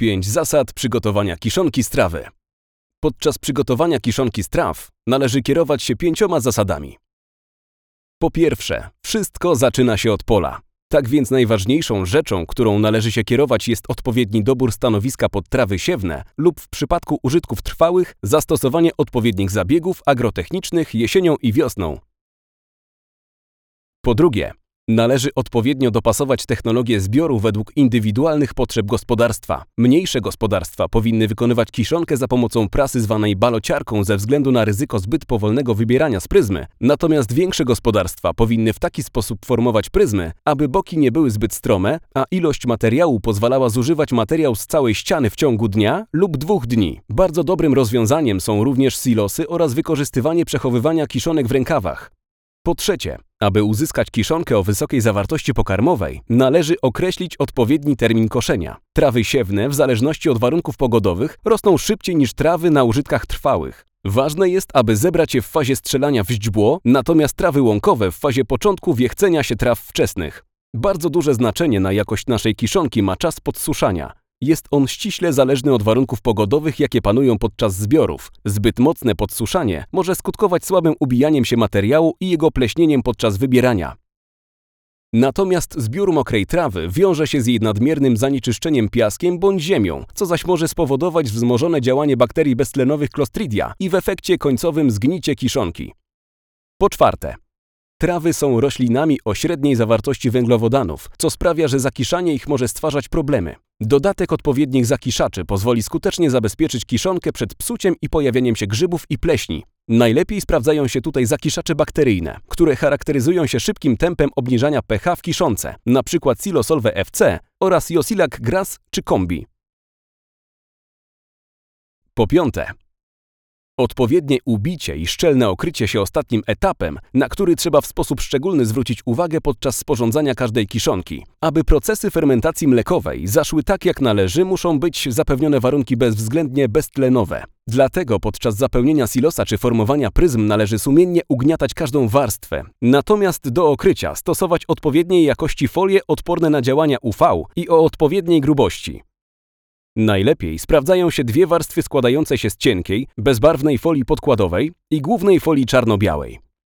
5 zasad przygotowania kiszonki z trawy. Podczas przygotowania kiszonki z traw należy kierować się pięcioma zasadami. Po pierwsze, wszystko zaczyna się od pola. Tak więc najważniejszą rzeczą, którą należy się kierować jest odpowiedni dobór stanowiska pod trawy siewne lub w przypadku użytków trwałych zastosowanie odpowiednich zabiegów agrotechnicznych jesienią i wiosną. Po drugie, należy odpowiednio dopasować technologię zbioru według indywidualnych potrzeb gospodarstwa. Mniejsze gospodarstwa powinny wykonywać kiszonkę za pomocą prasy zwanej balociarką ze względu na ryzyko zbyt powolnego wybierania z pryzmy, natomiast większe gospodarstwa powinny w taki sposób formować pryzmy, aby boki nie były zbyt strome, a ilość materiału pozwalała zużywać materiał z całej ściany w ciągu dnia lub dwóch dni. Bardzo dobrym rozwiązaniem są również silosy oraz wykorzystywanie przechowywania kiszonek w rękawach. Po trzecie, aby uzyskać kiszonkę o wysokiej zawartości pokarmowej, należy określić odpowiedni termin koszenia. Trawy siewne, w zależności od warunków pogodowych, rosną szybciej niż trawy na użytkach trwałych. Ważne jest, aby zebrać je w fazie strzelania w źdźbło, natomiast trawy łąkowe w fazie początku wiechcenia się traw wczesnych. Bardzo duże znaczenie na jakość naszej kiszonki ma czas podsuszania. Jest on ściśle zależny od warunków pogodowych, jakie panują podczas zbiorów. Zbyt mocne podsuszanie może skutkować słabym ubijaniem się materiału i jego pleśnieniem podczas wybierania. Natomiast zbiór mokrej trawy wiąże się z jej nadmiernym zanieczyszczeniem piaskiem bądź ziemią, co zaś może spowodować wzmożone działanie bakterii beztlenowych Clostridia i w efekcie końcowym zgnicie kiszonki. Po czwarte, Trawy są roślinami o średniej zawartości węglowodanów, co sprawia, że zakiszanie ich może stwarzać problemy. Dodatek odpowiednich zakiszaczy pozwoli skutecznie zabezpieczyć kiszonkę przed psuciem i pojawieniem się grzybów i pleśni. Najlepiej sprawdzają się tutaj zakiszacze bakteryjne, które charakteryzują się szybkim tempem obniżania pH w kiszonce, np. Silosolve FC oraz Josilac Gras czy Kombi. Po piąte, Odpowiednie ubicie i szczelne okrycie się ostatnim etapem, na który trzeba w sposób szczególny zwrócić uwagę podczas sporządzania każdej kiszonki. Aby procesy fermentacji mlekowej zaszły tak jak należy, muszą być zapewnione warunki bezwzględnie beztlenowe. Dlatego podczas zapełnienia silosa czy formowania pryzm należy sumiennie ugniatać każdą warstwę. Natomiast do okrycia stosować odpowiedniej jakości folie odporne na działania UV i o odpowiedniej grubości. Najlepiej sprawdzają się dwie warstwy składające się z cienkiej, bezbarwnej folii podkładowej i głównej folii czarno-białej.